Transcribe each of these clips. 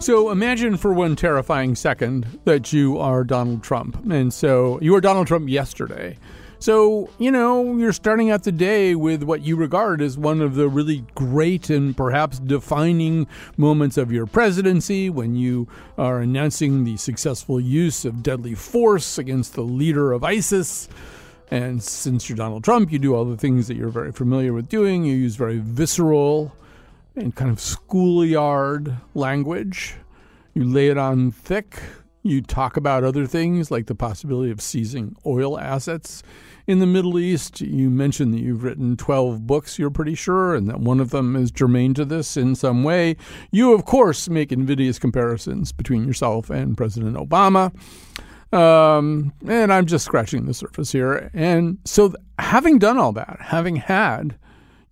So imagine for one terrifying second that you are Donald Trump. And so you were Donald Trump yesterday. So, you know, you're starting out the day with what you regard as one of the really great and perhaps defining moments of your presidency when you are announcing the successful use of deadly force against the leader of ISIS. And since you're Donald Trump, you do all the things that you're very familiar with doing. You use very visceral and kind of schoolyard language. You lay it on thick. You talk about other things like the possibility of seizing oil assets in the Middle East. You mentioned that you've written 12 books, you're pretty sure, and that one of them is germane to this in some way. You, of course, make invidious comparisons between yourself and President Obama. Um, and I'm just scratching the surface here. And so, having done all that, having had,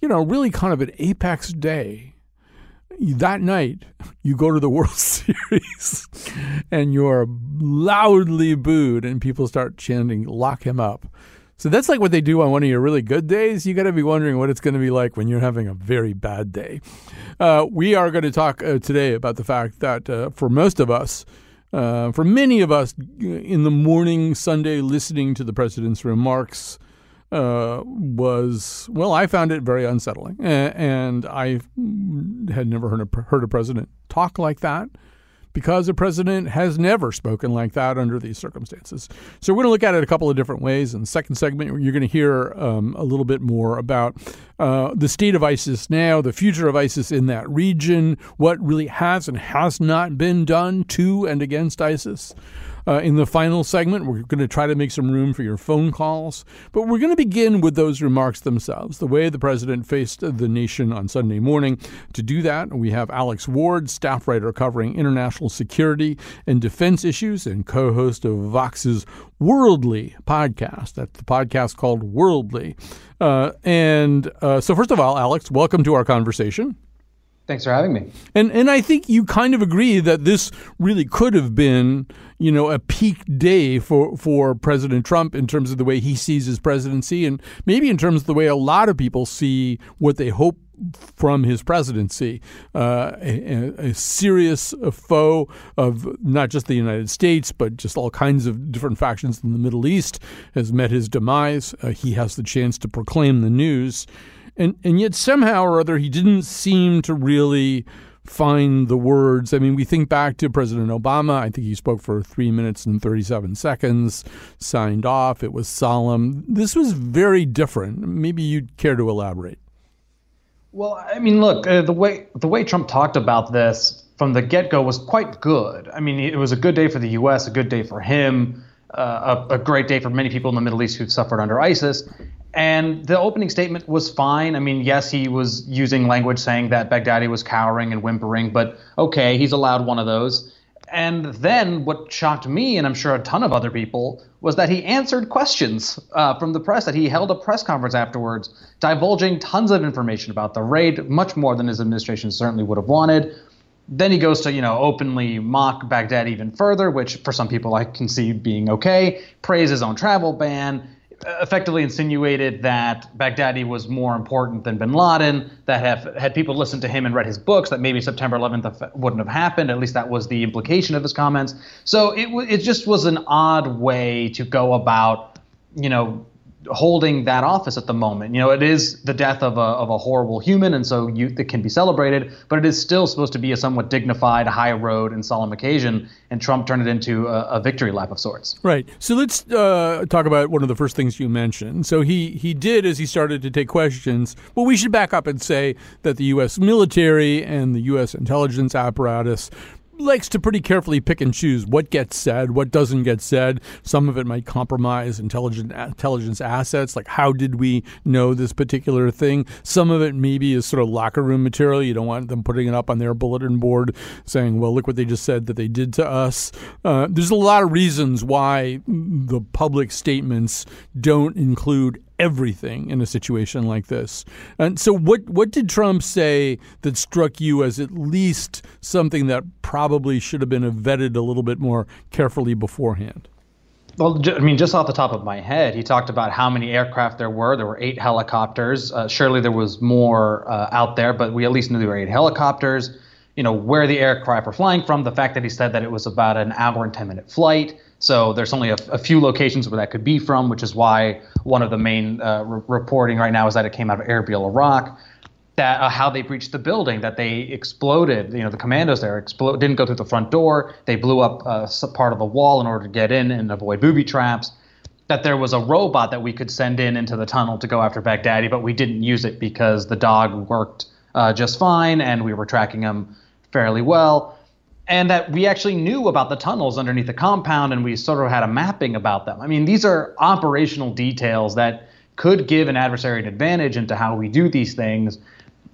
you know, really kind of an apex day that night you go to the World Series and you're loudly booed and people start chanting lock him up. So that's like what they do on one of your really good days. You got to be wondering what it's going to be like when you're having a very bad day. Uh, we are going to talk uh, today about the fact that uh, for most of us, uh, for many of us in the morning Sunday listening to the president's remarks, uh, was well, I found it very unsettling, and, I had never heard a, heard a president talk like that because a president has never spoken like that under these circumstances. So we're going to look at it a couple of different ways. In the second segment, you're going to hear um, a little bit more about uh, the state of ISIS now, the future of ISIS in that region, what really has and has not been done to and against ISIS. Uh, in the final segment, we're going to try to make some room for your phone calls, but we're going to begin with those remarks themselves, the way the president faced the nation on Sunday morning. To do that, we have Alex Ward, staff writer covering international security and defense issues and co host of Vox's Worldly podcast. That's the podcast called Worldly. Uh, and uh, so, first of all, Alex, welcome to our conversation. Thanks for having me. And and I think you kind of agree that this really could have been, you know, a peak day for for President Trump in terms of the way he sees his presidency and maybe in terms of the way a lot of people see what they hope from his presidency. Uh, a, a, serious foe of not just the United States, but just all kinds of different factions in the Middle East has met his demise. Uh, he has the chance to proclaim the news. And and yet somehow or other he didn't seem to really find the words. I mean, we think back to President Obama. I think he spoke for three minutes and 37 seconds, signed off. It was solemn. This was very different. Maybe you'd care to elaborate. Well, I mean, look, uh, the way the way Trump talked about this from the get go was quite good. I mean, it was a good day for the U.S., a good day for him, uh, a, a great day for many people in the Middle East who've suffered under ISIS. And the opening statement was fine. I mean, yes, he was using language saying that Baghdadi was cowering and whimpering, but okay, he's allowed one of those. And then what shocked me, and I'm sure a ton of other people, was that he answered questions uh, from the press, that he held a press conference afterwards, divulging tons of information about the raid, much more than his administration certainly would have wanted. Then he goes to, you know, openly mock Baghdadi even further, which for some people I can see being okay, praise his own travel ban, effectively insinuated that Baghdadi was more important than bin Laden, that have had people listened to him and read his books, that maybe September 11th wouldn't have happened. At least that was the implication of his comments. So it, it just was an odd way to go about, you know, holding that office at the moment. You know, it is the death of a, of a horrible human, and so you, it can be celebrated, but it is still supposed to be a somewhat dignified, high road, and solemn occasion, and Trump turned it into a, a victory lap of sorts. Right. So let's uh, talk about one of the first things you mentioned. So he, he did, as he started to take questions, well, we should back up and say that the U.S. military and the U.S. intelligence apparatus likes to pretty carefully pick and choose what gets said, what doesn't get said. Some of it might compromise intelligent intelligence assets, like how did we know this particular thing? Some of it maybe is sort of locker room material. You don't want them putting it up on their bulletin board saying, "Well, look what they just said that they did to us." Uh, there's a lot of reasons why the public statements don't include everything in a situation like this. And so, what what did Trump say that struck you as at least something that probably should have been vetted a little bit more carefully beforehand? Well, I mean, just off the top of my head, he talked about how many aircraft there were. There were eight helicopters. Uh, surely there was more uh, out there, but we at least knew there were eight helicopters. You know, where the aircraft were flying from, the fact that he said that it was about an hour and 10 minute flight. So there's only a, a, few locations where that could be from, which is why one of the main uh, re- reporting right now is that it came out of Erbil, Iraq. That uh, how they breached the building, that they exploded. You know, the commandos there didn't go through the front door. They blew up uh, part of the wall in order to get in and avoid booby traps. That there was a robot that we could send in into the tunnel to go after Baghdadi, but we didn't use it because the dog worked uh, just fine and we were tracking him fairly well and that we actually knew about the tunnels underneath the compound and we sort of had a mapping about them. I mean, these are operational details that could give an adversary an advantage into how we do these things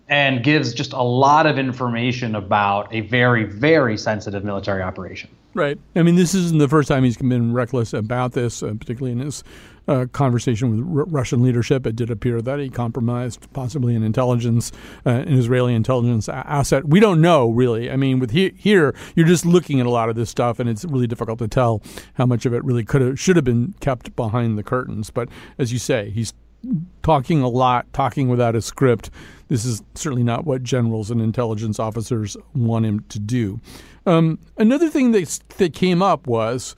and gives just a lot of information about a very, very sensitive military operation. Right. I mean, this isn't the first time he's been reckless about this, uh, particularly in his uh, conversation with R- Russian leadership. It did appear that he compromised possibly an intelligence, uh, an Israeli intelligence a- asset. We don't know really. I mean, with he- here, you're just looking at a lot of this stuff, and it's really difficult to tell how much of it really could have should have been kept behind the curtains. But as you say, he's talking a lot, talking without a script. This is certainly not what generals and intelligence officers want him to do. Um, another thing that that came up was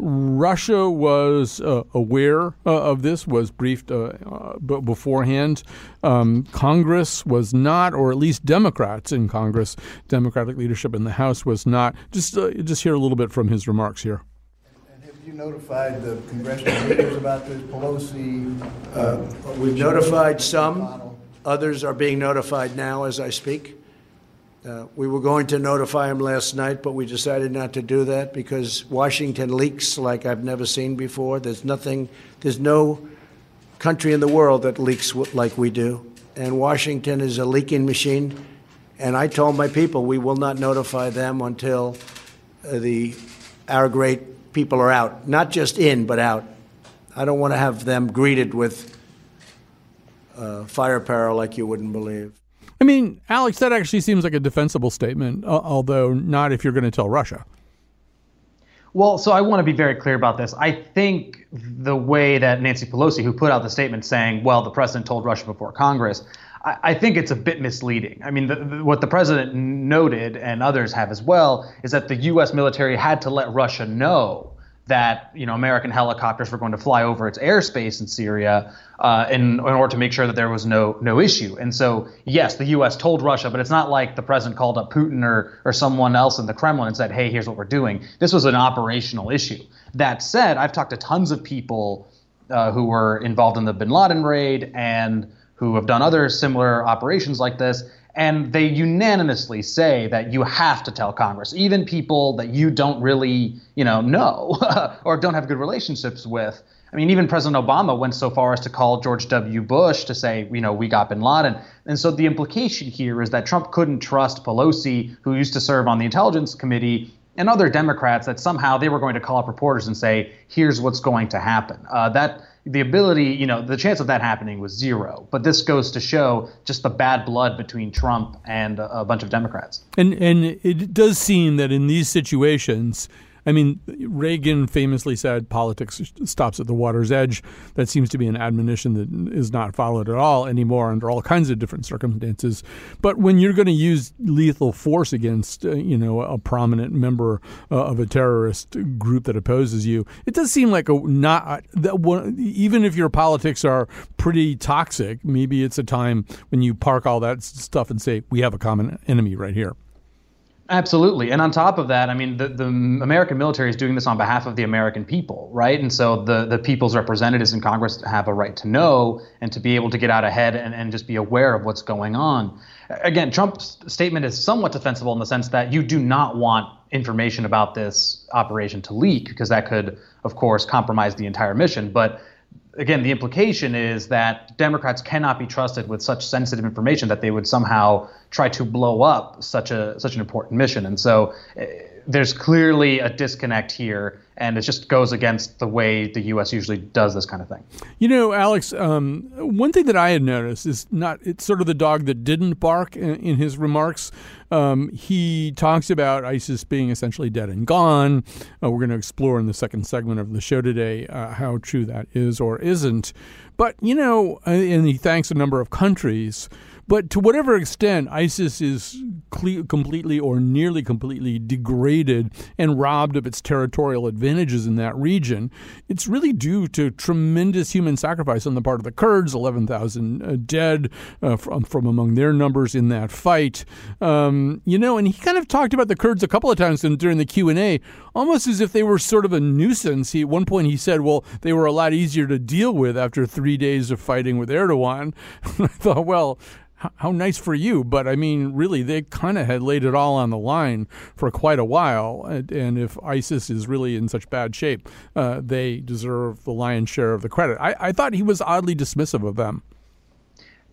Russia was uh, aware uh, of this, was briefed uh, uh beforehand. Um, Congress was not, or at least Democrats in Congress, Democratic leadership in the House was not. Just uh, just hear a little bit from his remarks here. You notified the congressional leaders about this? Pelosi. Uh, we've notified some. Others are being notified now as I speak. Uh, we were going to notify him last night, but we decided not to do that because Washington leaks like I've never seen before. There's nothing, there's no country in the world that leaks like we do. And Washington is a leaking machine. And I told my people we will not notify them until uh, the our great people are out, not just in, but out. I don't want to have them greeted with uh, firepower like you wouldn't believe. I mean, Alex, that actually seems like a defensible statement, although not if you're going to tell Russia. Well, so I want to be very clear about this. I think the way that Nancy Pelosi, who put out the statement saying, well, the president told Russia before Congress, I, think it's a bit misleading. I mean, the, the, what the president noted, and others have as well, is that the U.S. military had to let Russia know that you know American helicopters were going to fly over its airspace in Syria uh, in, in order to make sure that there was no no issue. And so yes, the U.S. told Russia, but it's not like the president called up Putin or or someone else in the Kremlin and said, "Hey, here's what we're doing." This was an operational issue. That said, I've talked to tons of people uh, who were involved in the Bin Laden raid and who have done other similar operations like this and they unanimously say that you have to tell Congress, even people that you don't really, you know, know or don't have good relationships with. I mean, even President Obama went so far as to call George W. Bush to say, you know, we got bin Laden. And so the implication here is that Trump couldn't trust Pelosi, who used to serve on the Intelligence Committee, and other Democrats that somehow they were going to call up reporters and say, here's what's going to happen. Uh, that the ability, you know, the chance of that happening was zero. But this goes to show just the bad blood between Trump and a, bunch of Democrats. And and it does seem that in these situations, I mean, Reagan famously said politics stops at the water's edge. That seems to be an admonition that is not followed at all anymore under all kinds of different circumstances. But when you're going to use lethal force against, uh, you know, a prominent member uh, of a terrorist group that opposes you, it does seem like a not that one, even if your politics are pretty toxic, maybe it's a time when you park all that stuff and say we have a common enemy right here. Absolutely. And on top of that, I mean, the, the American military is doing this on behalf of the American people, right? And so the, the people's representatives in Congress have a right to know and to be able to get out ahead and, and just be aware of what's going on. Again, Trump's statement is somewhat defensible in the sense that you do not want information about this operation to leak because that could, of course, compromise the entire mission. But again, the implication is that Democrats cannot be trusted with such sensitive information that they would somehow try to blow up such a such an important mission. And so uh, there's clearly a disconnect here, and it just goes against the way the U.S. usually does this kind of thing. You know, Alex, um, one thing that I had noticed is not it's sort of the dog that didn't bark in, in his remarks. Um, he talks about ISIS being essentially dead and gone. Uh, we're going to explore in the second segment of the show today uh, how true that is or isn't. But you know, and he thanks a number of countries but to whatever extent ISIS is cle- completely or nearly completely degraded and robbed of its territorial advantages in that region, it's really due to tremendous human sacrifice on the part of the Kurds, 11,000 uh, dead uh, from, from among their numbers in that fight. Um, you know, and he kind of talked about the Kurds a couple of times during the Q&A, almost as if they were sort of a nuisance. He, at one point he said, well, they were a lot easier to deal with after three days of fighting with Erdogan. I thought, well, how nice for you. But I mean, really, they kind of had laid it all on the line for quite a while. And, and if ISIS is really in such bad shape, uh, they deserve the lion's share of the credit. I, I thought he was oddly dismissive of them.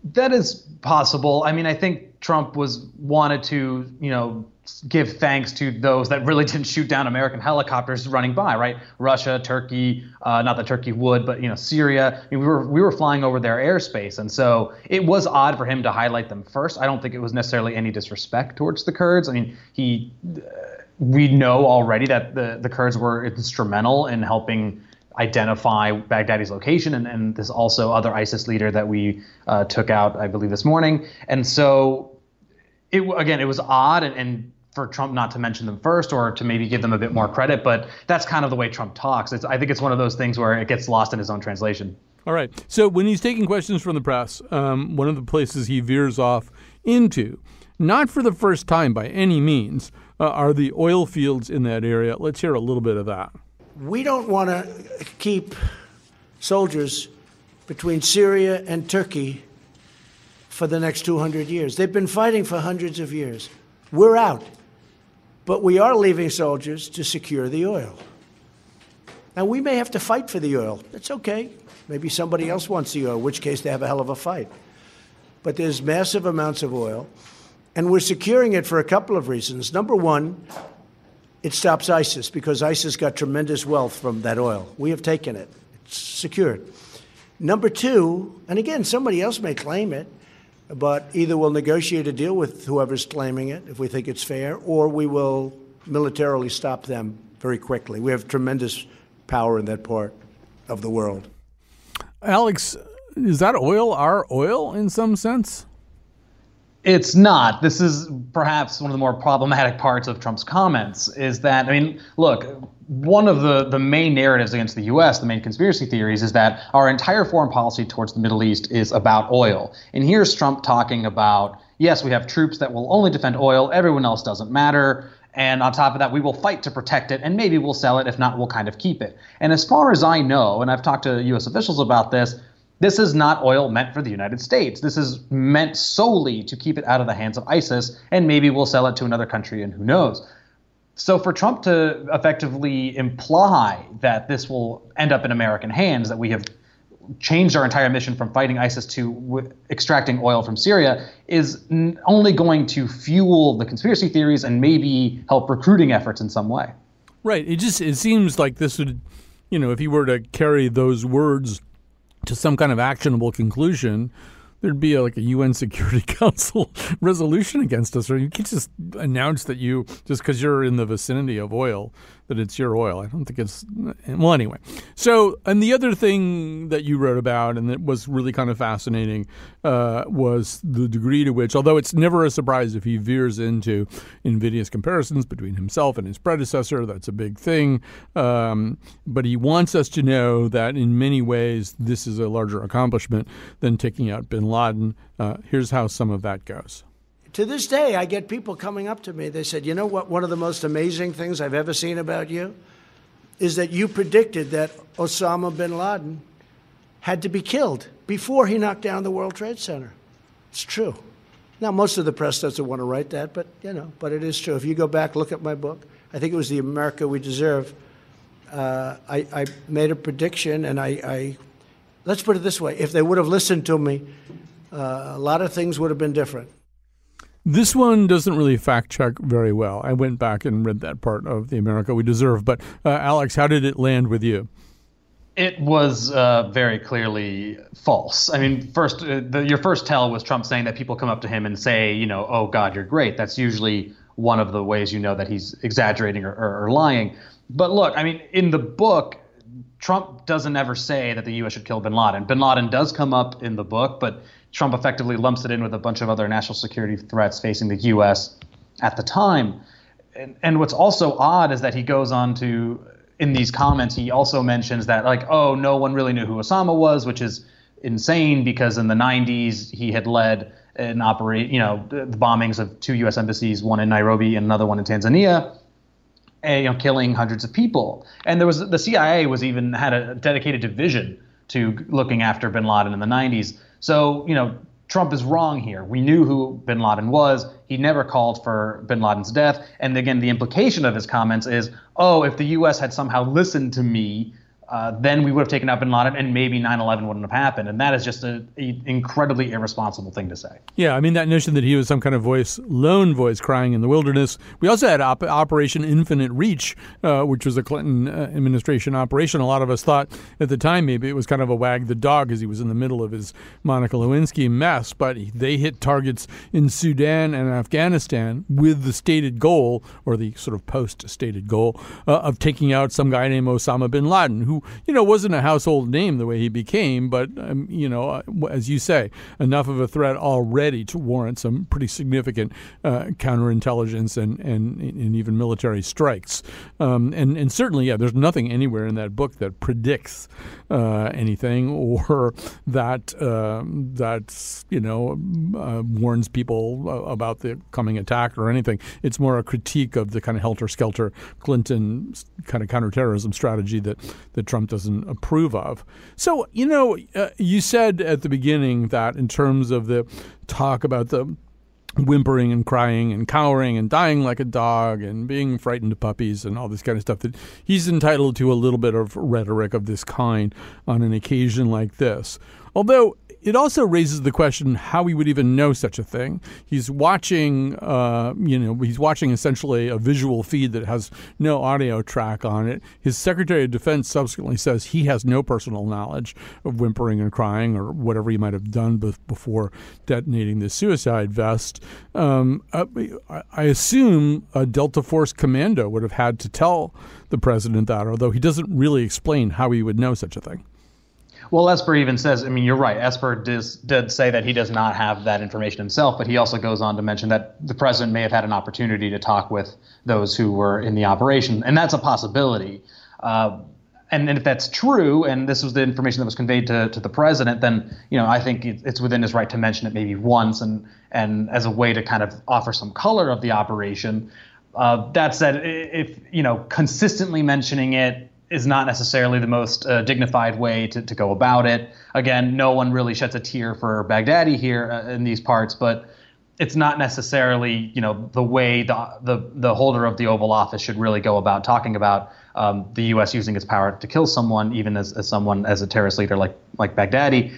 That is possible. I mean, I think Trump was wanted to, you know, give thanks to those that really didn't shoot down American helicopters running by, right? Russia, Turkey, uh, not that Turkey would, but you know, Syria. I mean, we were we were flying over their airspace, and so it was odd for him to highlight them first. I don't think it was necessarily any disrespect towards the Kurds. I mean, he. Uh, we know already that the, the Kurds were instrumental in helping identify Baghdadi's location, and, and there's also other ISIS leader that we uh, took out, I believe, this morning. And so, it again, it was odd, and, and for Trump not to mention them first or to maybe give them a bit more credit. But that's kind of the way Trump talks. It's, I think it's one of those things where it gets lost in his own translation. All right. So when he's taking questions from the press, um, one of the places he veers off into, not for the first time by any means, uh, are the oil fields in that area. Let's hear a little bit of that. We don't want to keep soldiers between Syria and Turkey for the next 200 years. They've been fighting for hundreds of years. We're out. But we are leaving soldiers to secure the oil. Now, we may have to fight for the oil. That's okay. Maybe somebody else wants the oil, in which case they have a hell of a fight. But there's massive amounts of oil, and we're securing it for a couple of reasons. Number one, it stops ISIS because ISIS got tremendous wealth from that oil. We have taken it, it's secured. Number two, and again, somebody else may claim it, but either we'll negotiate a deal with whoever's claiming it if we think it's fair, or we will militarily stop them very quickly. We have tremendous power in that part of the world. Alex, is that oil our oil in some sense? It's not. This is perhaps one of the more problematic parts of Trump's comments is that, I mean, look, one of the, the main narratives against the U.S., the main conspiracy theories, is that our entire foreign policy towards the Middle East is about oil. And here's Trump talking about, yes, we have troops that will only defend oil, everyone else doesn't matter. And on top of that, we will fight to protect it, and maybe we'll sell it. If not, we'll kind of keep it. And as far as I know, and I've talked to U.S. officials about this, this is not oil meant for the United States. This is meant solely to keep it out of the hands of ISIS, and maybe we'll sell it to another country, and who knows. So for Trump to effectively imply that this will end up in American hands, that we have changed our entire mission from fighting ISIS to w- extracting oil from Syria, is n- only going to fuel the conspiracy theories and maybe help recruiting efforts in some way. Right. It just it seems like this would, you know, if he were to carry those words to some kind of actionable conclusion, there'd be a, like a UN Security Council resolution against us, or you can't just announce that you just because you're in the vicinity of oil that it's your oil. I don't think it's well anyway. So, and the other thing that you wrote about and that was really kind of fascinating uh, was the degree to which, although it's never a surprise if he veers into invidious comparisons between himself and his predecessor, that's a big thing. Um, but he wants us to know that in many ways this is a larger accomplishment than taking out Bin Laden. Uh, here's how some of that goes to this day, I get people coming up to me. They said, You know what? One of the most amazing things I've ever seen about you is that you predicted that Osama bin Laden had to be killed before he knocked down the World Trade Center. It's true. Now, most of the press doesn't want to write that, but you know, but it is true. If you go back, look at my book. I think it was the America We Deserve. Uh, I, I, made a prediction, and I, I, let's put it this way: if they would have listened to me, uh, a lot of things would have been different. This one doesn't really fact check very well. I went back and read that part of the America We Deserve. But uh, Alex, how did it land with you? It was uh, very clearly false. I mean, first, uh, the, your first tell was Trump saying that people come up to him and say, you know, oh God, you're great. That's usually one of the ways you know that he's exaggerating or, or, or lying. But look, I mean, in the book, Trump doesn't ever say that the U.S. should kill bin Laden. Bin Laden does come up in the book, but Trump effectively lumps it in with a bunch of other national security threats facing the U.S. at the time. And, and what's also odd is that he goes on to in these comments, he also mentions that like, oh, no one really knew who Osama was, which is insane because in the 90s he had led an operate, you know, the, the bombings of two U.S. embassies, one in Nairobi and another one in Tanzania, and, you know, killing hundreds of people. And there was the CIA was even had a dedicated division to looking after Bin Laden in the 90s. So you know, Trump is wrong here. We knew who bin Laden was. He never called for bin Laden's death. And again, the implication of his comments is, oh, if the U.S. had somehow listened to me, uh, then we would have taken out bin Laden and maybe 9 11 wouldn't have happened. And that is just an incredibly irresponsible thing to say. Yeah, I mean, that notion that he was some kind of voice, lone voice crying in the wilderness. We also had Op- Operation Infinite Reach, uh, which was a Clinton uh, administration operation. A lot of us thought at the time maybe it was kind of a wag the dog as he was in the middle of his Monica Lewinsky mess, but they hit targets in Sudan and Afghanistan with the stated goal, or the sort of post stated goal, uh, of taking out some guy named Osama bin Laden, who you know wasn't a household name the way he became, but um, you know, uh, as you say, enough of a threat already to warrant some pretty significant uh, counterintelligence and, and and even military strikes. Um, and and certainly, yeah, there's nothing anywhere in that book that predicts uh, anything or that uh, that you know uh, warns people about the coming attack or anything. It's more a critique of the kind of helter skelter Clinton kind of counterterrorism strategy that that Trump doesn't approve of. So you know, uh, you said at the beginning that in terms of the talk about the whimpering and crying and cowering and dying like a dog and being frightened of puppies and all this kind of stuff that he's entitled to a little bit of rhetoric of this kind on an occasion like this. Although it also raises the question how he would even know such a thing. He's watching, uh, you know, he's watching essentially a visual feed that has no audio track on it. His Secretary of Defense subsequently says he has no personal knowledge of whimpering and crying or whatever he might have done before detonating the suicide vest. Um, uh, I assume a Delta Force commando would have had to tell the president that, although he doesn't really explain how he would know such a thing. Well, Esper even says, I mean, you're right. Esper does, did say that he does not have that information himself, but he also goes on to mention that the president may have had an opportunity to talk with those who were in the operation, and that's a possibility. Uh, and, and, if that's true, and this was the information that was conveyed to, to the president, then you know I think it's within his right to mention it maybe once, and and as a way to kind of offer some color of the operation. Uh, that said, if you know consistently mentioning it is not necessarily the most uh, dignified way to, to go about it. Again, no one really sheds a tear for Baghdadi here uh, in these parts, but it's not necessarily you know the way the, the the holder of the Oval Office should really go about talking about um, the U.S. using its power to kill someone, even as, as someone as a terrorist leader like like Baghdadi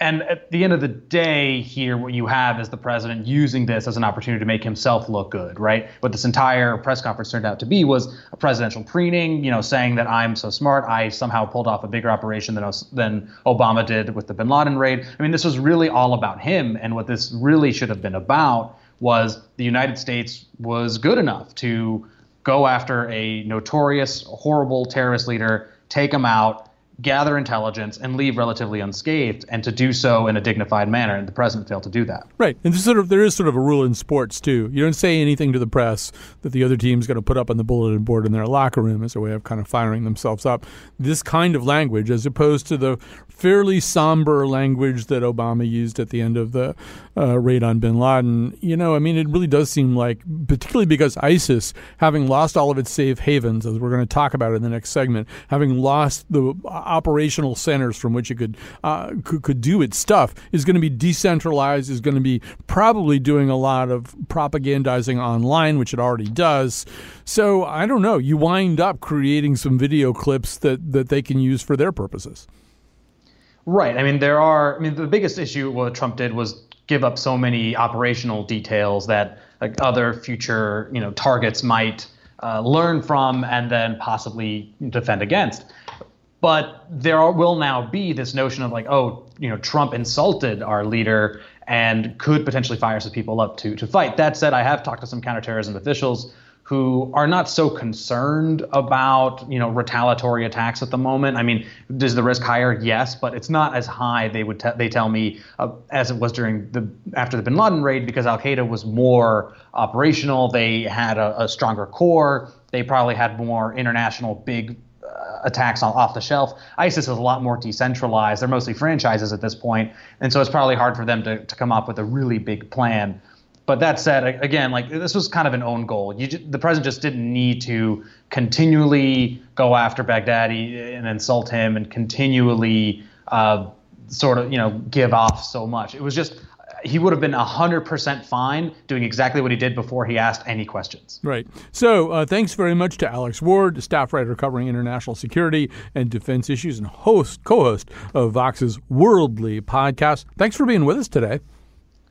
and at the end of the day, here, what you have is the president using this as an opportunity to make himself look good, right? What this entire press conference turned out to be was a presidential preening, you know, saying that I'm so smart, I somehow pulled off a bigger operation than, than Obama did with the bin Laden raid. I mean, this was really all about him. And what this really should have been about was the United States was good enough to go after a notorious, horrible terrorist leader, take him out, gather intelligence and leave relatively unscathed, and to do so in a dignified manner. And the president failed to do that. Right, and sort of there is sort of a rule in sports too. You don't say anything to the press that the other team's going to put up on the bulletin board in their locker room as a way of kind of firing themselves up. This kind of language, as opposed to the fairly somber language that Obama used at the end of the uh, raid on Bin Laden. You know, I mean, it really does seem like, particularly because ISIS, having lost all of its safe havens, as we're going to talk about in the next segment, having lost the operational centers from which it could, uh, could, could do its stuff is going to be decentralized. Is going to be probably doing a lot of propagandizing online, which it already does. So I don't know. You wind up creating some video clips that that they can use for their purposes. Right. I mean, there are. I mean, the biggest issue what Trump did was give up so many operational details that like other future you know targets might uh, learn from and then possibly defend against. But there are, will now be this notion of like, oh, you know, Trump insulted our leader and could potentially fire some people up to to fight. That said, I have talked to some counterterrorism officials who are not so concerned about you know retaliatory attacks at the moment. I mean, is the risk higher? Yes, but it's not as high. They would they tell me uh, as it was during the after the Bin Laden raid because Al Qaeda was more operational. They had a, a stronger core. They probably had more international big attacks on, off the shelf. ISIS is a lot more decentralized. They're mostly franchises at this point, and so it's probably hard for them to, to come up with a really big plan but that said, again, like this was kind of an own goal. You, the president just didn't need to continually go after Baghdadi and insult him and continually uh, sort of, you know, give off so much. It was just he would have been 100% fine doing exactly what he did before he asked any questions. Right. So, uh, thanks very much to Alex Ward, staff writer covering international security and defense issues and host co-host of Vox's Worldly podcast. Thanks for being with us today.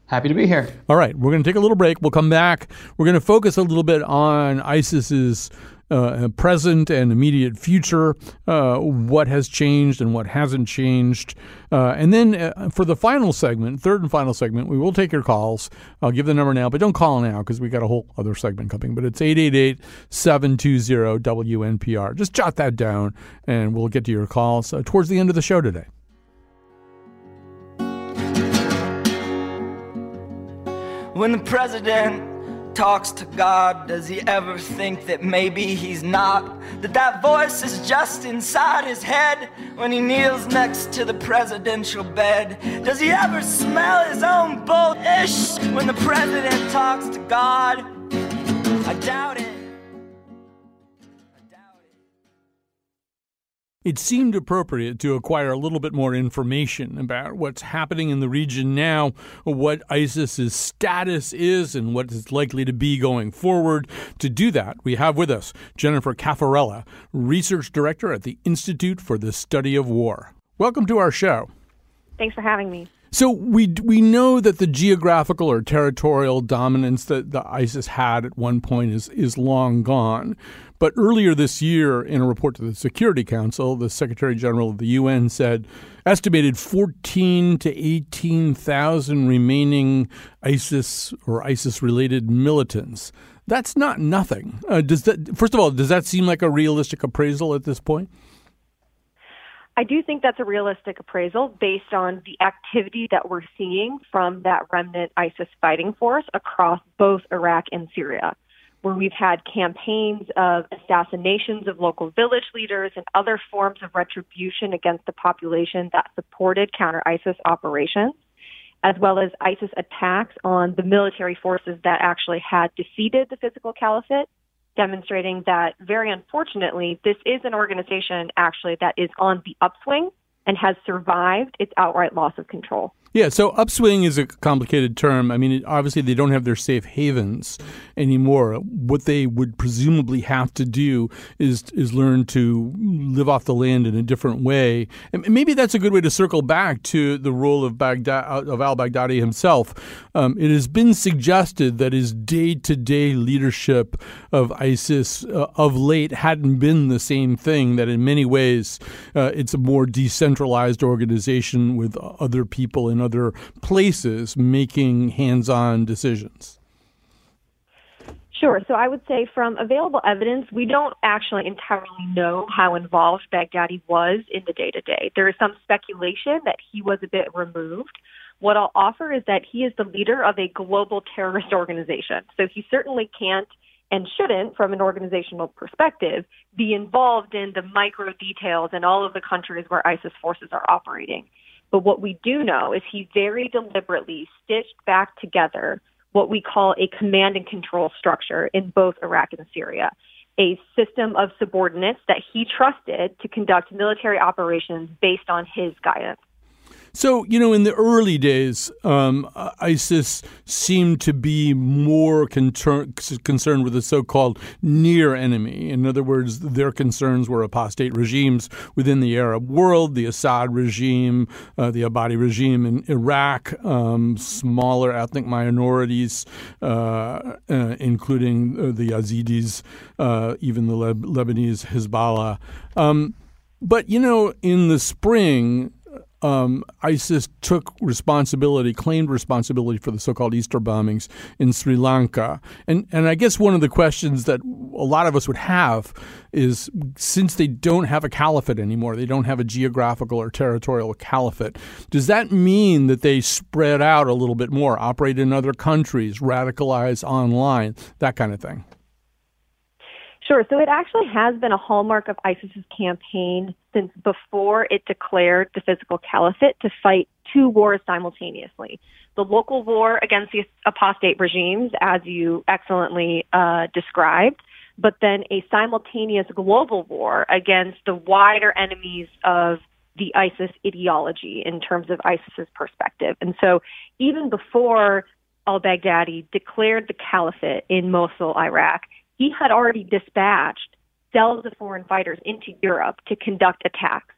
Happy to be here. All right, we're going to take a little break. We'll come back. We're going to focus a little bit on ISIS's uh, present and immediate future, uh, what has changed and what hasn't changed. Uh, and then uh, for the final segment, third and final segment, we will take your calls. I'll give the number now, but don't call now because we got a whole other segment coming. But it's 888 720 WNPR. Just jot that down and we'll get to your calls uh, towards the end of the show today. When the president talks to God, does he ever think that maybe he's not? That that voice is just inside his head when he kneels next to the presidential bed? Does he ever smell his own bullish when the president talks to God? I doubt it. It seemed appropriate to acquire a little bit more information about what's happening in the region now, what ISIS's status is, and what is likely to be going forward. To do that, we have with us Jennifer Cafarella, Research Director at the Institute for the Study of War. Welcome to our show. Thanks for having me. So we we know that the geographical or territorial dominance that the ISIS had at one point is is long gone. But earlier this year, in a report to the Security Council, the Secretary General of the UN said estimated 14 to 18,000 remaining ISIS or ISIS related militants. That's not nothing. Uh, does that first of all, does that seem like a realistic appraisal at this point? I do think that's a realistic appraisal based on the activity that we're seeing from that remnant ISIS fighting force across both Iraq and Syria where we've had campaigns of assassinations of local village leaders and other forms of retribution against the population that supported counter ISIS operations, as well as ISIS attacks on the military forces that actually had defeated the physical caliphate, demonstrating that very unfortunately, this is an organization actually that is on the upswing and has survived its outright loss of control. Yeah, so upswing is a complicated term. I mean, obviously they don't have their safe havens anymore. What they would presumably have to do is is learn to live off the land in a different way. And maybe that's a good way to circle back to the role of Baghdad of al-Baghdadi himself. Um, it has been suggested that his day-to-day leadership of ISIS uh, of late hadn't been the same thing. That in many ways uh, it's a more decentralized organization with other people in other places making hands on decisions? Sure. So I would say from available evidence, we don't actually entirely know how involved Baghdadi was in the day to day. There is some speculation that he was a bit removed. What I'll offer is that he is the leader of a global terrorist organization. So he certainly can't and shouldn't, from an organizational perspective, be involved in the micro details in all of the countries where ISIS forces are operating. But what we do know is he very deliberately stitched back together what we call a command and control structure in both Iraq and Syria. a system of subordinates that he trusted to conduct military operations based on his guidance. So, you know, in the early days, um, ISIS seemed to be more concerned with the so called near enemy. In other words, their concerns were apostate regimes within the Arab world, the Assad regime, uh, the Abadi regime in Iraq, um, smaller ethnic minorities, uh, uh, including uh, the Yazidis, uh, even the Leb- Lebanese Hezbollah. Um, but, you know, in the spring, um, ISIS took responsibility, claimed responsibility for the so-called Easter bombings in Sri Lanka, and and I guess one of the questions that a lot of us would have is since they don't have a caliphate anymore, they don't have a geographical or territorial caliphate. Does that mean that they spread out a little bit more, operate in other countries, radicalize online, that kind of thing? Sure. So it actually has been a hallmark of ISIS's campaign since before it declared the physical caliphate to fight two wars simultaneously. The local war against the apostate regimes, as you excellently uh, described, but then a simultaneous global war against the wider enemies of the ISIS ideology in terms of ISIS's perspective. And so even before al Baghdadi declared the caliphate in Mosul, Iraq, he had already dispatched cells of foreign fighters into Europe to conduct attacks.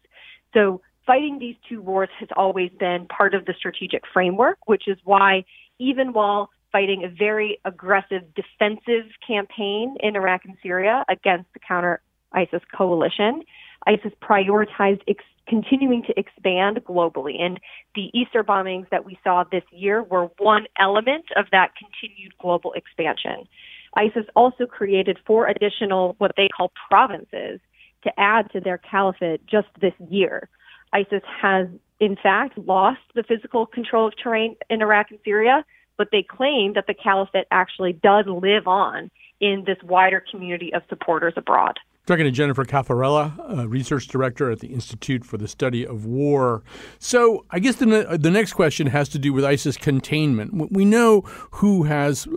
So fighting these two wars has always been part of the strategic framework, which is why even while fighting a very aggressive defensive campaign in Iraq and Syria against the counter ISIS coalition, ISIS prioritized ex- continuing to expand globally. And the Easter bombings that we saw this year were one element of that continued global expansion. ISIS also created four additional, what they call provinces, to add to their caliphate just this year. ISIS has, in fact, lost the physical control of terrain in Iraq and Syria, but they claim that the caliphate actually does live on in this wider community of supporters abroad. Talking to Jennifer Cafarella, research director at the Institute for the Study of War. So, I guess the, the next question has to do with ISIS containment. We know who has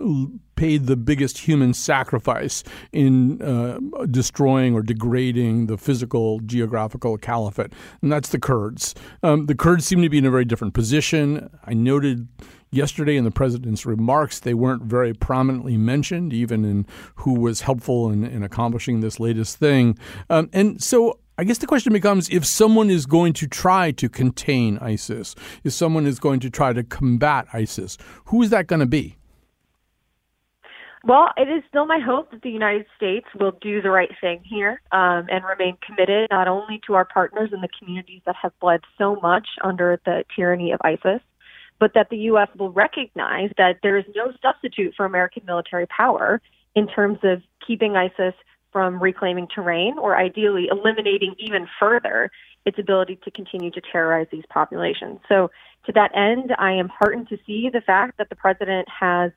paid the biggest human sacrifice in uh, destroying or degrading the physical geographical caliphate, and that's the Kurds. Um, the Kurds seem to be in a very different position. I noted yesterday in the president's remarks, they weren't very prominently mentioned, even in who was helpful in, in accomplishing this latest thing. Um, and so I guess the question becomes if someone is going to try to contain ISIS, if someone is going to try to combat ISIS, who is that going to be? Well, it is still my hope that the United States will do the right thing here um, and remain committed not only to our partners in the communities that have bled so much under the tyranny of ISIS, but that the U.S. will recognize that there is no substitute for American military power in terms of keeping ISIS from reclaiming terrain or ideally eliminating even further its ability to continue to terrorize these populations. So, to that end, I am heartened to see the fact that the president has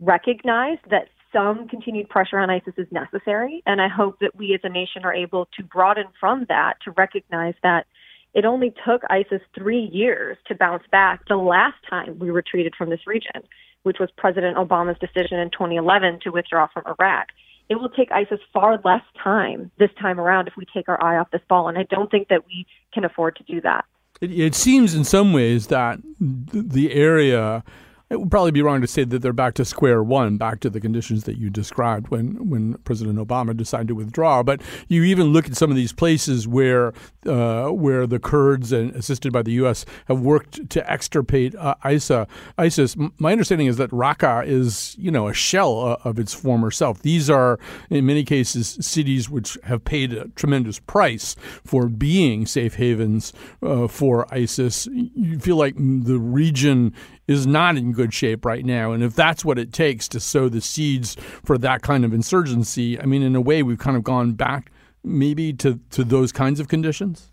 recognized that some continued pressure on ISIS is necessary. And I hope that we as a nation are able to broaden from that to recognize that it only took ISIS three years to bounce back the last time we retreated from this region, which was President Obama's decision in 2011 to withdraw from Iraq. It will take ISIS far less time this time around if we take our eye off this ball. And I don't think that we can afford to do that. It, it seems in some ways that the area it would probably be wrong to say that they're back to square one, back to the conditions that you described when, when President Obama decided to withdraw. But you even look at some of these places where uh, where the Kurds, and assisted by the U.S., have worked to extirpate uh, ISA, ISIS. My understanding is that Raqqa is you know a shell uh, of its former self. These are in many cases cities which have paid a tremendous price for being safe havens uh, for ISIS. You feel like the region is not in good shape right now. And if that's what it takes to sow the seeds for that kind of insurgency, I mean, in a way, we've kind of gone back maybe to, to those kinds of conditions?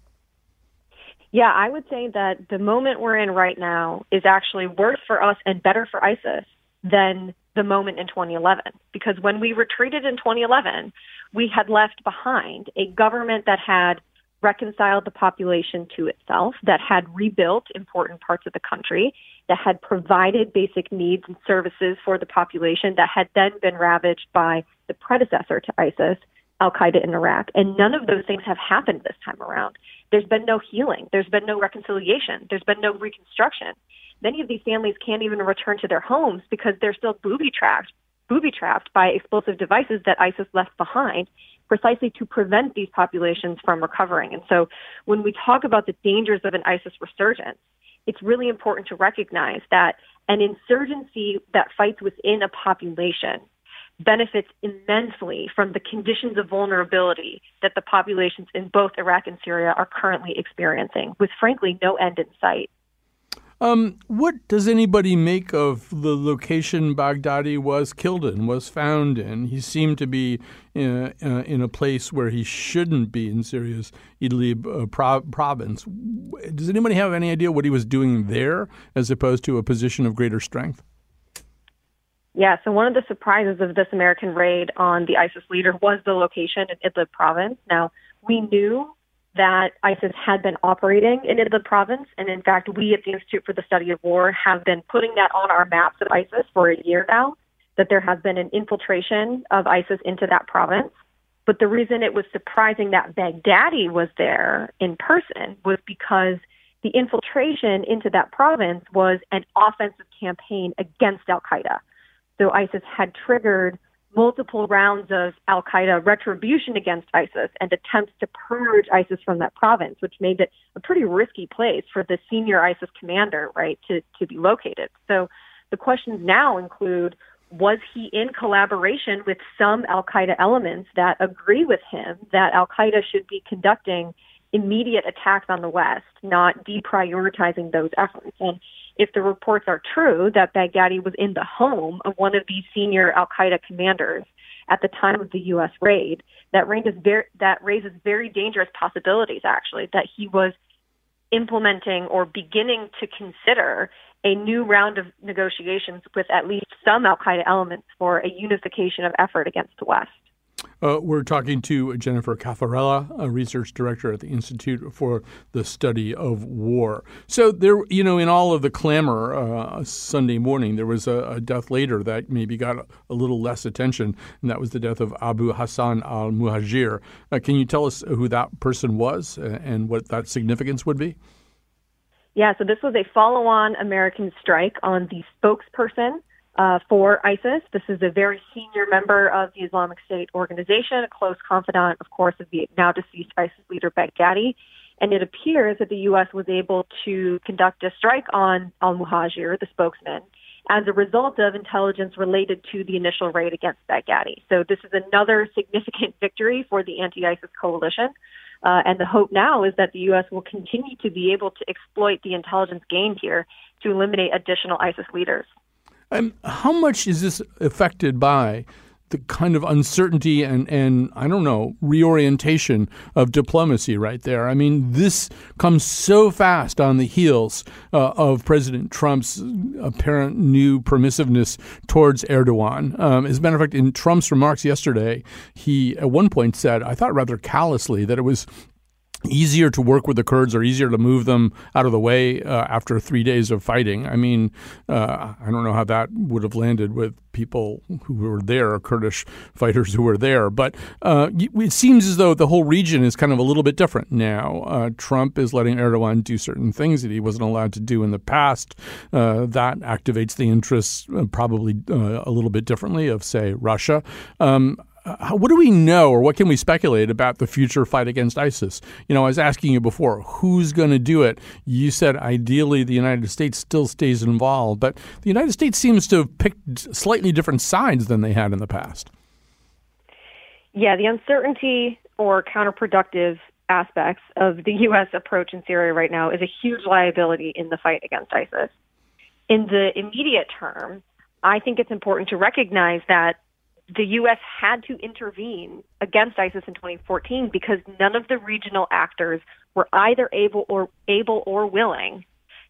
Yeah, I would say that the moment we're in right now is actually worse for us and better for ISIS than the moment in 2011. Because when we retreated in 2011, we had left behind a government that had reconciled the population to itself, that had rebuilt important parts of the country, that had provided basic needs and services for the population, that had then been ravaged by the predecessor to ISIS, Al Qaeda in Iraq. And none of those things have happened this time around. There's been no healing, there's been no reconciliation, there's been no reconstruction. Many of these families can't even return to their homes because they're still booby trapped, booby trapped by explosive devices that ISIS left behind precisely to prevent these populations from recovering. And so when we talk about the dangers of an ISIS resurgence, it's really important to recognize that an insurgency that fights within a population benefits immensely from the conditions of vulnerability that the populations in both Iraq and Syria are currently experiencing, with frankly no end in sight. Um, what does anybody make of the location Baghdadi was killed in, was found in? He seemed to be in a, uh, in a place where he shouldn't be in Syria's Idlib uh, pro- province. Does anybody have any idea what he was doing there as opposed to a position of greater strength? Yeah, so one of the surprises of this American raid on the ISIS leader was the location in Idlib province. Now, we knew that ISIS had been operating in Idlib province, and in fact, we at the Institute for the Study of War have been putting that on our maps of ISIS for a year now, that there has been an infiltration of ISIS into that province. But the reason it was surprising that Baghdadi was there in person was because the infiltration into that province was an offensive campaign against Al Qaeda. So ISIS had triggered multiple rounds of Al Qaeda retribution against ISIS and attempts to purge ISIS from that province, which made it a pretty risky place for the senior ISIS commander, right, to, to be located. So the questions now include was he in collaboration with some Al Qaeda elements that agree with him that Al Qaeda should be conducting immediate attacks on the West, not deprioritizing those efforts? And if the reports are true that Baghdadi was in the home of one of these senior Al Qaeda commanders at the time of the U.S. raid, that raises very, that raises very dangerous possibilities. Actually, that he was implementing or beginning to consider a new round of negotiations with at least some Al Qaeda elements for a unification of effort against the West. Uh, we're talking to Jennifer Cafarella, a research director at the Institute for the Study of War. So there, you know, in all of the clamor uh, Sunday morning, there was a, a, death later that maybe got a, a, little less attention, and that was the death of Abu Hassan al-Muhajir. Uh, can you tell us who that person was uh, and what that significance would be? Yeah, so this was a follow-on American strike on the spokesperson uh, for ISIS. This is a very senior member of the Islamic State organization, a close confidant, of course, of the now deceased ISIS leader Baghdadi. And it appears that the U.S. was able to conduct a strike on al Muhajir, the spokesman, as a result of intelligence related to the initial raid against Baghdadi. So this is another significant victory for the anti-ISIS coalition. Uh, and the hope now is that the U.S. will continue to be able to exploit the intelligence gained here to eliminate additional ISIS leaders. Um, how much is this affected by the kind of uncertainty and, and I don't know, reorientation of diplomacy right there. I mean, this comes so fast on the heels uh, of President Trump's apparent new permissiveness towards Erdogan. Um, as a matter of fact, in Trump's remarks yesterday, he at one point said, I thought rather callously, that it was easier to work with the Kurds or easier to move them out of the way uh, after three days of fighting. I mean, uh, I don't know how that would have landed with people who were there, Kurdish fighters who were there. But uh, it seems as though the whole region is kind of a little bit different now. Uh, Trump is letting Erdogan do certain things that he wasn't allowed to do in the past. Uh, that activates the interests uh, probably a little bit differently of, say, Russia. Um, Uh, what do we know or what can we speculate about the future fight against ISIS? You know, I was asking you before, who's going to do it? You said ideally the United States still stays involved, but the United States seems to have picked slightly different sides than they had in the past. Yeah, the uncertainty or counterproductive aspects of the U.S. approach in Syria right now is a huge liability in the fight against ISIS. In the immediate term, I think it's important to recognize that the U.S. had to intervene against ISIS in 2014 because none of the regional actors were either able or able or willing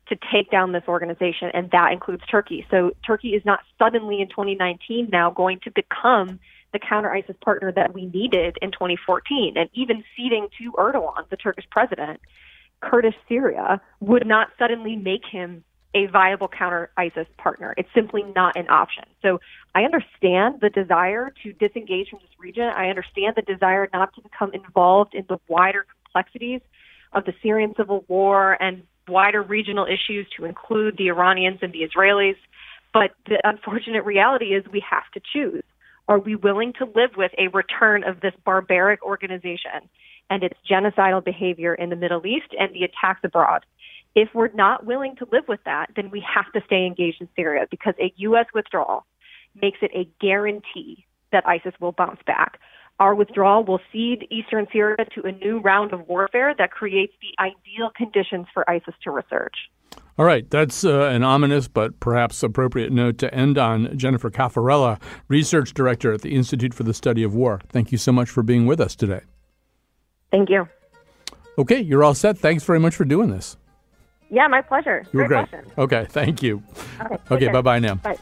to take down this organization, and that includes Turkey. So Turkey is not suddenly in 2019 now going to become the counter ISIS partner that we needed in 2014, and even ceding to Erdogan, the Turkish president, Kurdish Syria would not suddenly make him a viable counter ISIS partner. It's simply not an option. So I understand the desire to disengage from this region. I understand the desire not to become involved in the wider complexities of the Syrian civil war and wider regional issues to include the Iranians and the Israelis. But the unfortunate reality is we have to choose. Are we willing to live with a return of this barbaric organization and its genocidal behavior in the Middle East and the attacks abroad? If we're not willing to live with that, then we have to stay engaged in Syria because a U.S. withdrawal makes it a guarantee that ISIS will bounce back. Our withdrawal will cede eastern Syria to a new round of warfare that creates the ideal conditions for ISIS to resurge. All right, that's uh, an ominous but perhaps appropriate note to end on. Jennifer Cafarella, Research Director at the Institute for the Study of War. Thank you so much for being with us today. Thank you. Okay, you're all set. Thanks very much for doing this. Yeah, my pleasure. You were great. great. Okay, thank you. Okay, okay bye bye now. Bye.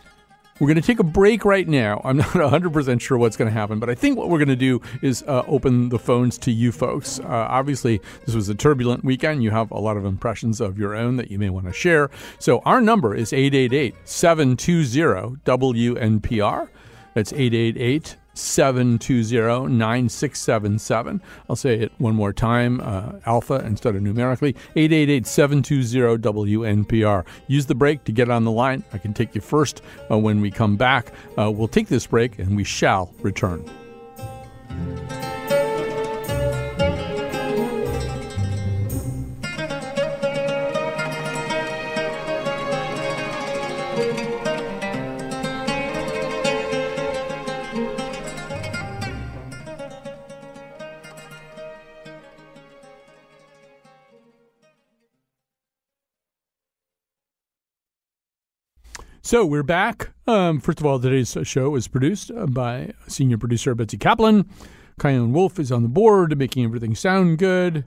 We're going to take a break right now. I'm not 100% sure what's going to happen, but I think what we're going to do is uh, open the phones to you folks. Uh, obviously, this was a turbulent weekend. You have a lot of impressions of your own that you may want to share. So our number is 888 720 WNPR. That's 888 720 9677. I'll say it one more time uh, alpha instead of numerically 888 720 WNPR. Use the break to get on the line. I can take you first uh, when we come back. Uh, we'll take this break and we shall return. So we're back. Um, first of all, today's show is produced by senior producer Betsy Kaplan. Chion Wolf is on the board, making everything sound good.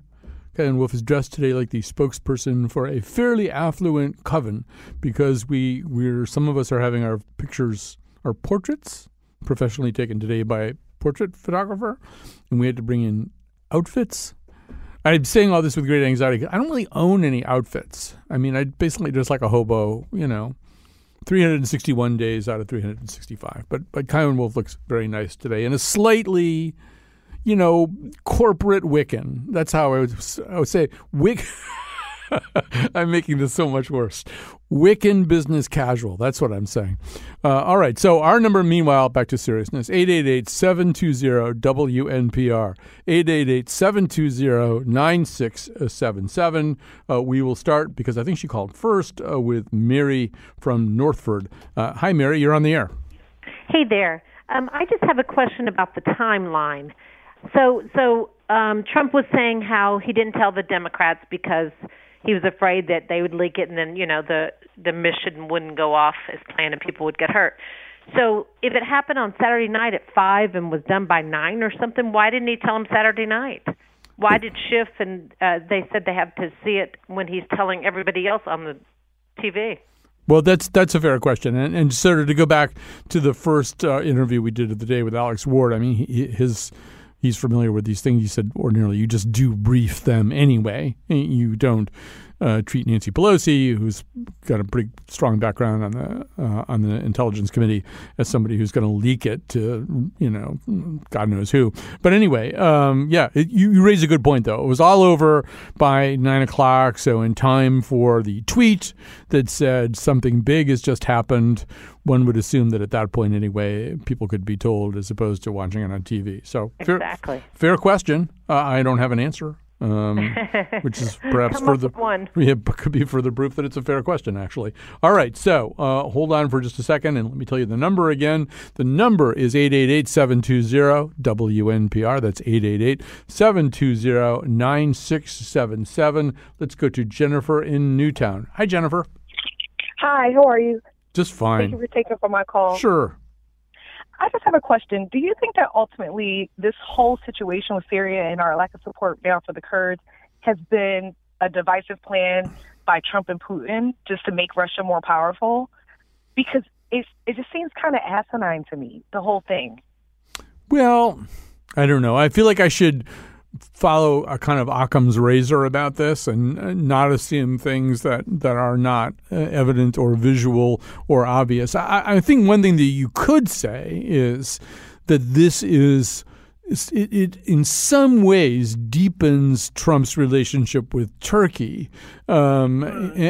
Chion Wolf is dressed today like the spokesperson for a fairly affluent coven because we we're some of us are having our pictures, our portraits, professionally taken today by a portrait photographer, and we had to bring in outfits. I'm saying all this with great anxiety. I don't really own any outfits. I mean, I basically just like a hobo, you know 361 days out of 365. But but Chion Wolf looks very nice today in a slightly, you know, corporate Wiccan. That's how I would I would say Wick. I'm making this so much worse. Wiccan business casual. That's what I'm saying. Uh, all right. So our number, meanwhile, back to seriousness 888 720 WNPR. 888 720 9677. Uh, we will start, because I think she called first, uh, with Mary from Northford. Uh, hi, Mary. You're on the air. Hey there. Um, I just have a question about the timeline. So, so um, Trump was saying how he didn't tell the Democrats because he was afraid that they would leak it and then you know the the mission wouldn't go off as planned and people would get hurt. So if it happened on Saturday night at five and was done by nine or something, why didn't he tell them Saturday night? Why did Schiff and uh, they said they have to see it when he's telling everybody else on the TV? Well, that's that's a fair question, and, and sort of to go back to the first uh, interview we did of the day with Alex Ward. I mean, he, his he's familiar with these things. He said ordinarily you just do brief them anyway. You don't uh, treat Nancy Pelosi, who's got a pretty strong background on the uh, on the Intelligence Committee, as somebody who's going to leak it to you know God knows who. But anyway, um, yeah, it, you, you raise a good point though. It was all over by nine o'clock, so in time for the tweet that said something big has just happened. One would assume that at that point, anyway, people could be told as opposed to watching it on TV. So, exactly. fair, fair question. Uh, I don't have an answer um, which is perhaps further one. Yeah, could be further proof that it's a fair question. Actually, all right. So uh, hold on for just a second, and let me tell you the number again. The number is 888-720 WNPR. That's 888-720-9677. Let's go to Jennifer in Newtown. Hi, Jennifer. Hi. How are you? Just fine. Thank you for taking for my call. Sure. I just have a question. Do you think that ultimately this whole situation with Syria and our lack of support now for the Kurds has been a divisive plan by Trump and Putin just to make Russia more powerful? Because it it just seems kind of asinine to me, the whole thing. Well, I don't know. I feel like I should follow a kind of Occam's razor about this and not assume things that, that are not uh, evident or visual or obvious. I, I think one thing that you could say is that this is it, it, in some ways deepens Trump's relationship with Turkey, um,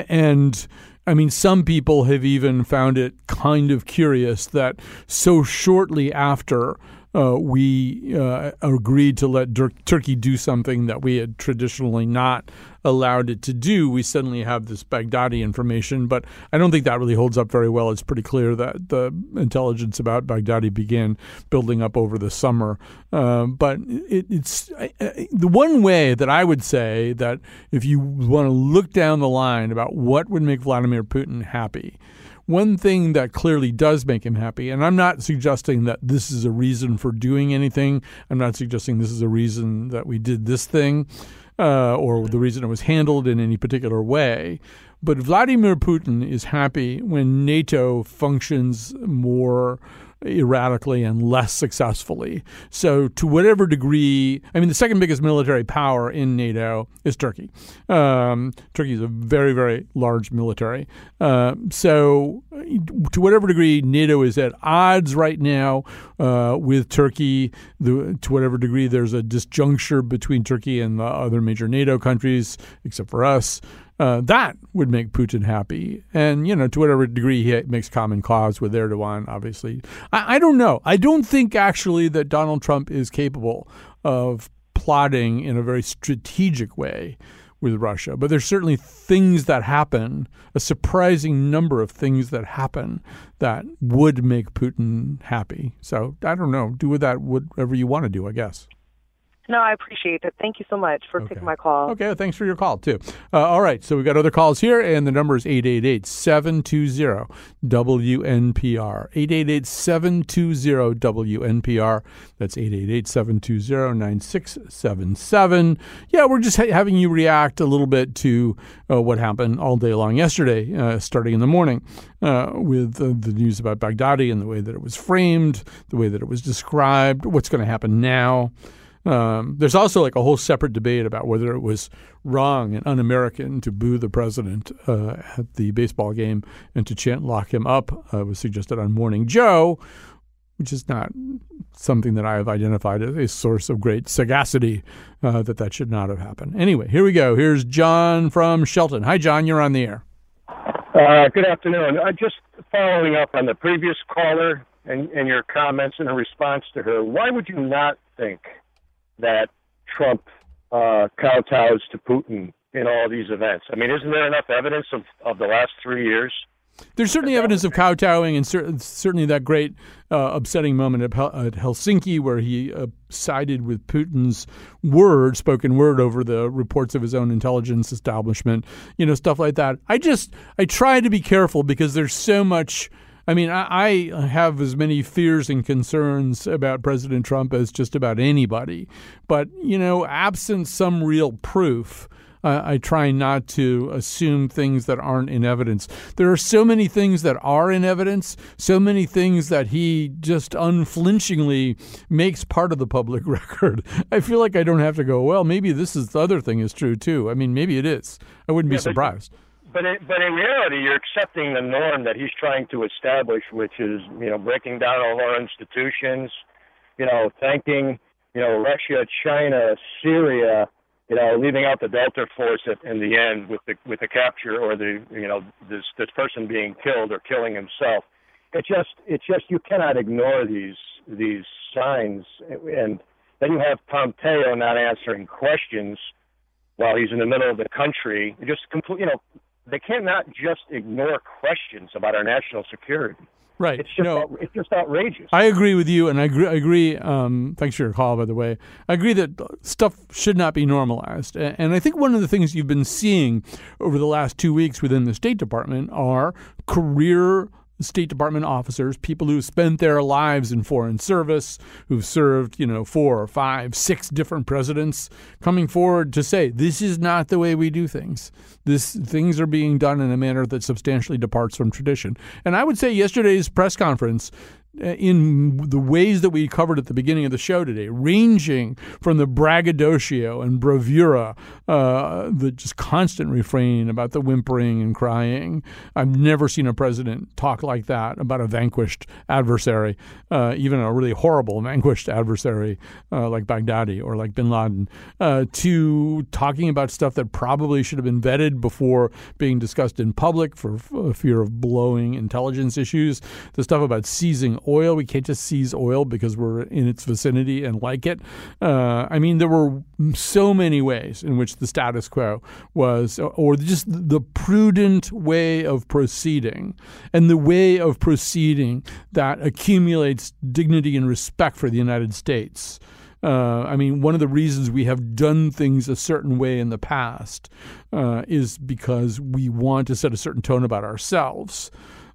and I mean, some people have even found it kind of curious that so shortly after uh, we uh, agreed to let Dur- Turkey do something that we had traditionally not allowed it to do, we suddenly have this Baghdadi information. But I don't think that really holds up very well. It's pretty clear that the intelligence about Baghdadi began building up over the summer. Uh, but it, it's I, I, the one way that I would say that if you want to look down the line about what would make Vladimir Putin happy one thing that clearly does make him happy, and I'm not suggesting that this is a reason for doing anything. I'm not suggesting this is a reason that we did this thing uh, or the reason it was handled in any particular way. But Vladimir Putin is happy when NATO functions more erratically and less successfully. So, to whatever degree, I mean, the second biggest military power in NATO is Turkey. Um, Turkey is a very, very large military. Uh, so, to whatever degree NATO is at odds right now uh, with Turkey, the, to whatever degree there's a disjuncture between Turkey and the other major NATO countries, except for us. Uh, that would make Putin happy. And, you know, to whatever degree he makes common cause with Erdogan, obviously. I, I don't know. I don't think actually that Donald Trump is capable of plotting in a very strategic way with Russia. But there's certainly things that happen, a surprising number of things that happen that would make Putin happy. So I don't know. Do with that whatever you want to do, I guess. No, I appreciate it. Thank you so much for Okay. taking my call. Okay, thanks for your call, too. Uh, all right, so we've got other calls here, and the number is 888 720 WNPR. 888 720 WNPR. That's 888 720 9677. Yeah, we're just ha- having you react a little bit to uh, what happened all day long yesterday, uh, starting in the morning, uh, with uh, the news about Baghdadi and the way that it was framed, the way that it was described, what's going to happen now. Um, there's also like a whole separate debate about whether it was wrong and un-American to boo the president uh, at the baseball game and to chant "lock him up." Uh, was suggested on Morning Joe, which is not something that I have identified as a source of great sagacity. Uh, that that should not have happened. Anyway, here we go. Here's John from Shelton. Hi, John. You're on the air. Uh, good afternoon. Uh, just following up on the previous caller and, and your comments in response to her, why would you not think that Trump uh, kowtows to Putin in all these events? I mean, isn't there enough evidence of, of the last three years? There's certainly evidence of kowtowing, and cer- certainly that great uh, upsetting moment at, Hel- at Helsinki where he uh, sided with Putin's word, spoken word, over the reports of his own intelligence establishment. You know, stuff like that. I just I try to be careful because there's so much. I mean, I, I have as many fears and concerns about President Trump as just about anybody. But, you know, absent some real proof, uh, I try not to assume things that aren't in evidence. There are so many things that are in evidence, so many things that he just unflinchingly makes part of the public record. I feel like I don't have to go, well, maybe this is the other thing is true too. I mean, maybe it is. I wouldn't Yeah, be surprised. But it, but in reality, you're accepting the norm that he's trying to establish, which is you know breaking down all our institutions, you know, thanking you know Russia, China, Syria, you know, leaving out the Delta Force at, in the end with the with the capture or the you know this this person being killed or killing himself. It just it's just you cannot ignore these these signs, and then you have Pompeo not answering questions while he's in the middle of the country. Just complete, you know, they cannot just ignore questions about our national security. Right. It's just No. out- it's just outrageous. I agree with you, and I agree. I agree um, thanks for your call, by the way. I agree that stuff should not be normalized, and I think one of the things you've been seeing over the last two weeks within the State Department are career State Department officers, people who spent their lives in foreign service, who've served, you know, four or five, six different presidents, coming forward to say this is not the way we do things. This things are being done in a manner that substantially departs from tradition. And I would say yesterday's press conference in the ways that we covered at the beginning of the show today, ranging from the braggadocio and bravura, uh, the just constant refrain about the whimpering and crying. I've never seen a president talk like that about a vanquished adversary, uh, even a really horrible vanquished adversary uh, like Baghdadi or like bin Laden, uh, to talking about stuff that probably should have been vetted before being discussed in public for f- fear of blowing intelligence issues. The stuff about seizing oil. We can't just seize oil because we're in its vicinity and like it. Uh, I mean, there were so many ways in which the status quo was, or just the prudent way of proceeding, and the way of proceeding that accumulates dignity and respect for the United States. Uh, I mean, one of the reasons we have done things a certain way in the past uh, is because we want to set a certain tone about ourselves.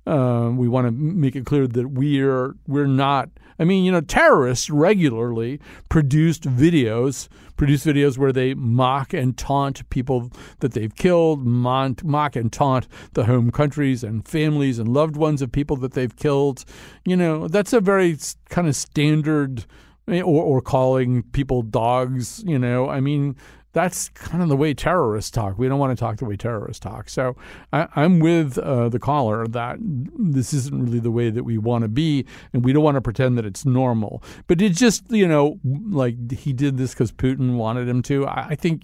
Uh, we want to make it clear that we're we're not. I mean, you know, terrorists regularly produced videos, produce videos where they mock and taunt people that they've killed, mock, mock and taunt the home countries and families and loved ones of people that they've killed. You know, that's a very kind of standard. Or, or calling people dogs, you know. I mean, that's kind of the way terrorists talk. We don't want to talk the way terrorists talk. So I, am with uh, the caller that this isn't really the way that we want to be, and we don't want to pretend that it's normal. But it's just, you know, like he did this because Putin wanted him to. I, I, think,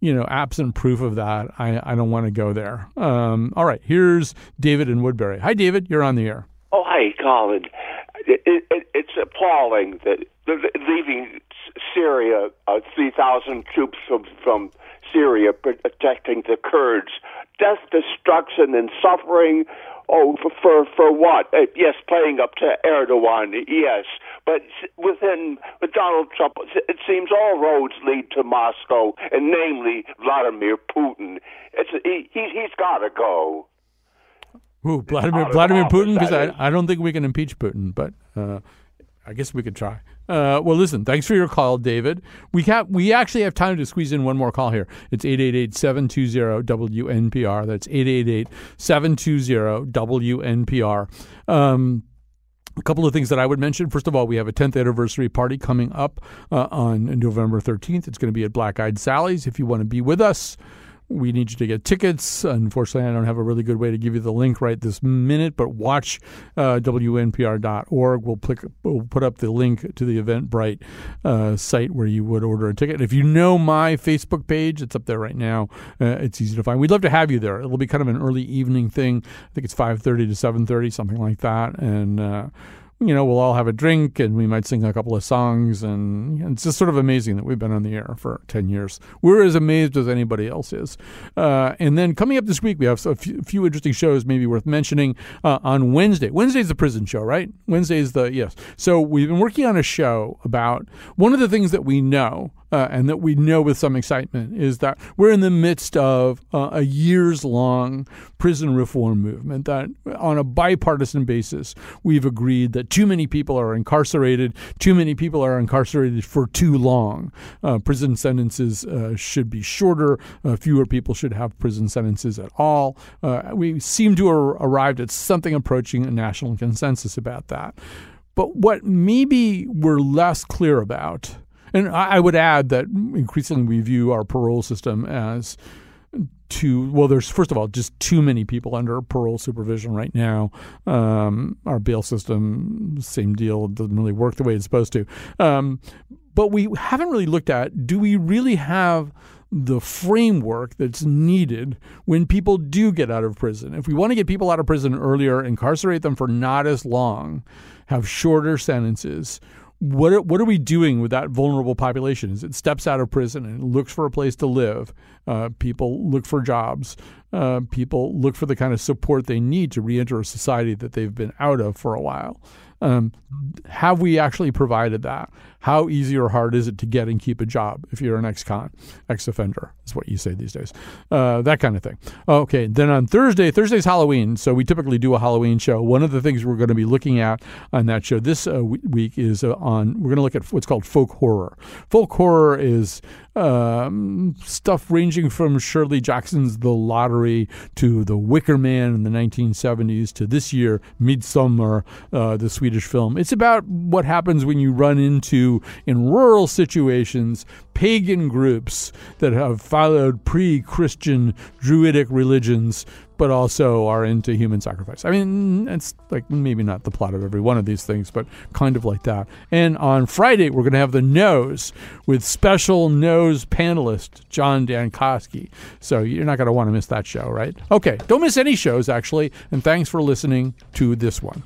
you know, absent proof of that, I, I don't want to go there. Um, all right, here's David in Woodbury. Hi, David. You're on the air. Oh, hi, Colin. It, it, it's appalling that leaving Syria, uh, 3,000 troops from, from Syria protecting the Kurds. Death, destruction, and suffering. Oh, for, for, for what? Uh, yes, playing up to Erdogan, yes. But within with Donald Trump, it seems all roads lead to Moscow, and namely Vladimir Putin. It's, he, he, he's got to go. Who, Vladimir, Vladimir Putin? Because I, I don't think we can impeach Putin, but uh, I guess we could try. Uh, well, listen, thanks for your call, David. We have, we actually have time to squeeze in one more call here. It's 888-720-WNPR. That's 888-720-WNPR. Um, a couple of things that I would mention. First of all, we have a 10th anniversary party coming up uh, on November 13th. It's going to be at Black Eyed Sally's. If you want to be with us, we need you to get tickets. Unfortunately, I don't have a really good way to give you the link right this minute, but watch uh, WNPR.org. We'll, click, we'll put up the link to the Eventbrite uh, site where you would order a ticket. If you know my Facebook page, it's up there right now. Uh, it's easy to find. We'd love to have you there. It'll be kind of an early evening thing. I think it's 5.30 to 7.30, something like that. And uh, you know, we'll all have a drink and we might sing a couple of songs. And it's just sort of amazing that we've been on the air for 10 years. We're as amazed as anybody else is. Uh, and then coming up this week, we have a few, interesting shows maybe worth mentioning uh, on Wednesday. Wednesday's the prison show, right? Wednesday is the, yes. So we've been working on a show about one of the things that we know uh, and that we know with some excitement is that we're in the midst of uh, a years long prison reform movement that on a bipartisan basis we've agreed that too many people are incarcerated too many people are incarcerated for too long. Uh, prison sentences uh, should be shorter. Uh, fewer people should have prison sentences at all. Uh, we seem to have arrived at something approaching a national consensus about that. But what maybe we're less clear about and I would add that increasingly we view our parole system as too well there's first of all just too many people under parole supervision right now. Um, our bail system same deal doesn't really work the way it's supposed to. Um, but we haven't really looked at do we really have the framework that's needed when people do get out of prison? If we want to get people out of prison earlier incarcerate them for not as long have shorter sentences what are, what are we doing with that vulnerable population? As it steps out of prison and looks for a place to live, uh, people look for jobs. Uh, people look for the kind of support they need to reenter a society that they've been out of for a while. Um, have we actually provided that? How easy or hard is it to get and keep a job if you're an ex-con, ex-offender is what you say these days. Uh, that kind of thing. Okay, then on Thursday, Thursday's Halloween, so we typically do a Halloween show. One of the things we're going to be looking at on that show this uh, week is uh, on, we're going to look at what's called folk horror. Folk horror is um, stuff ranging from Shirley Jackson's The Lottery to The Wicker Man in the 1970s to this year, Midsommar. uh, the Swedish film. It's about what happens when you run into, in rural situations, pagan groups that have followed pre Christian Druidic religions, but also are into human sacrifice. I mean, it's like maybe not the plot of every one of these things, but kind of like that. And on Friday, we're going to have the nose with special nose panelist John Dankosky. So you're not going to want to miss that show, right? Okay, don't miss any shows, actually. And thanks for listening to this one.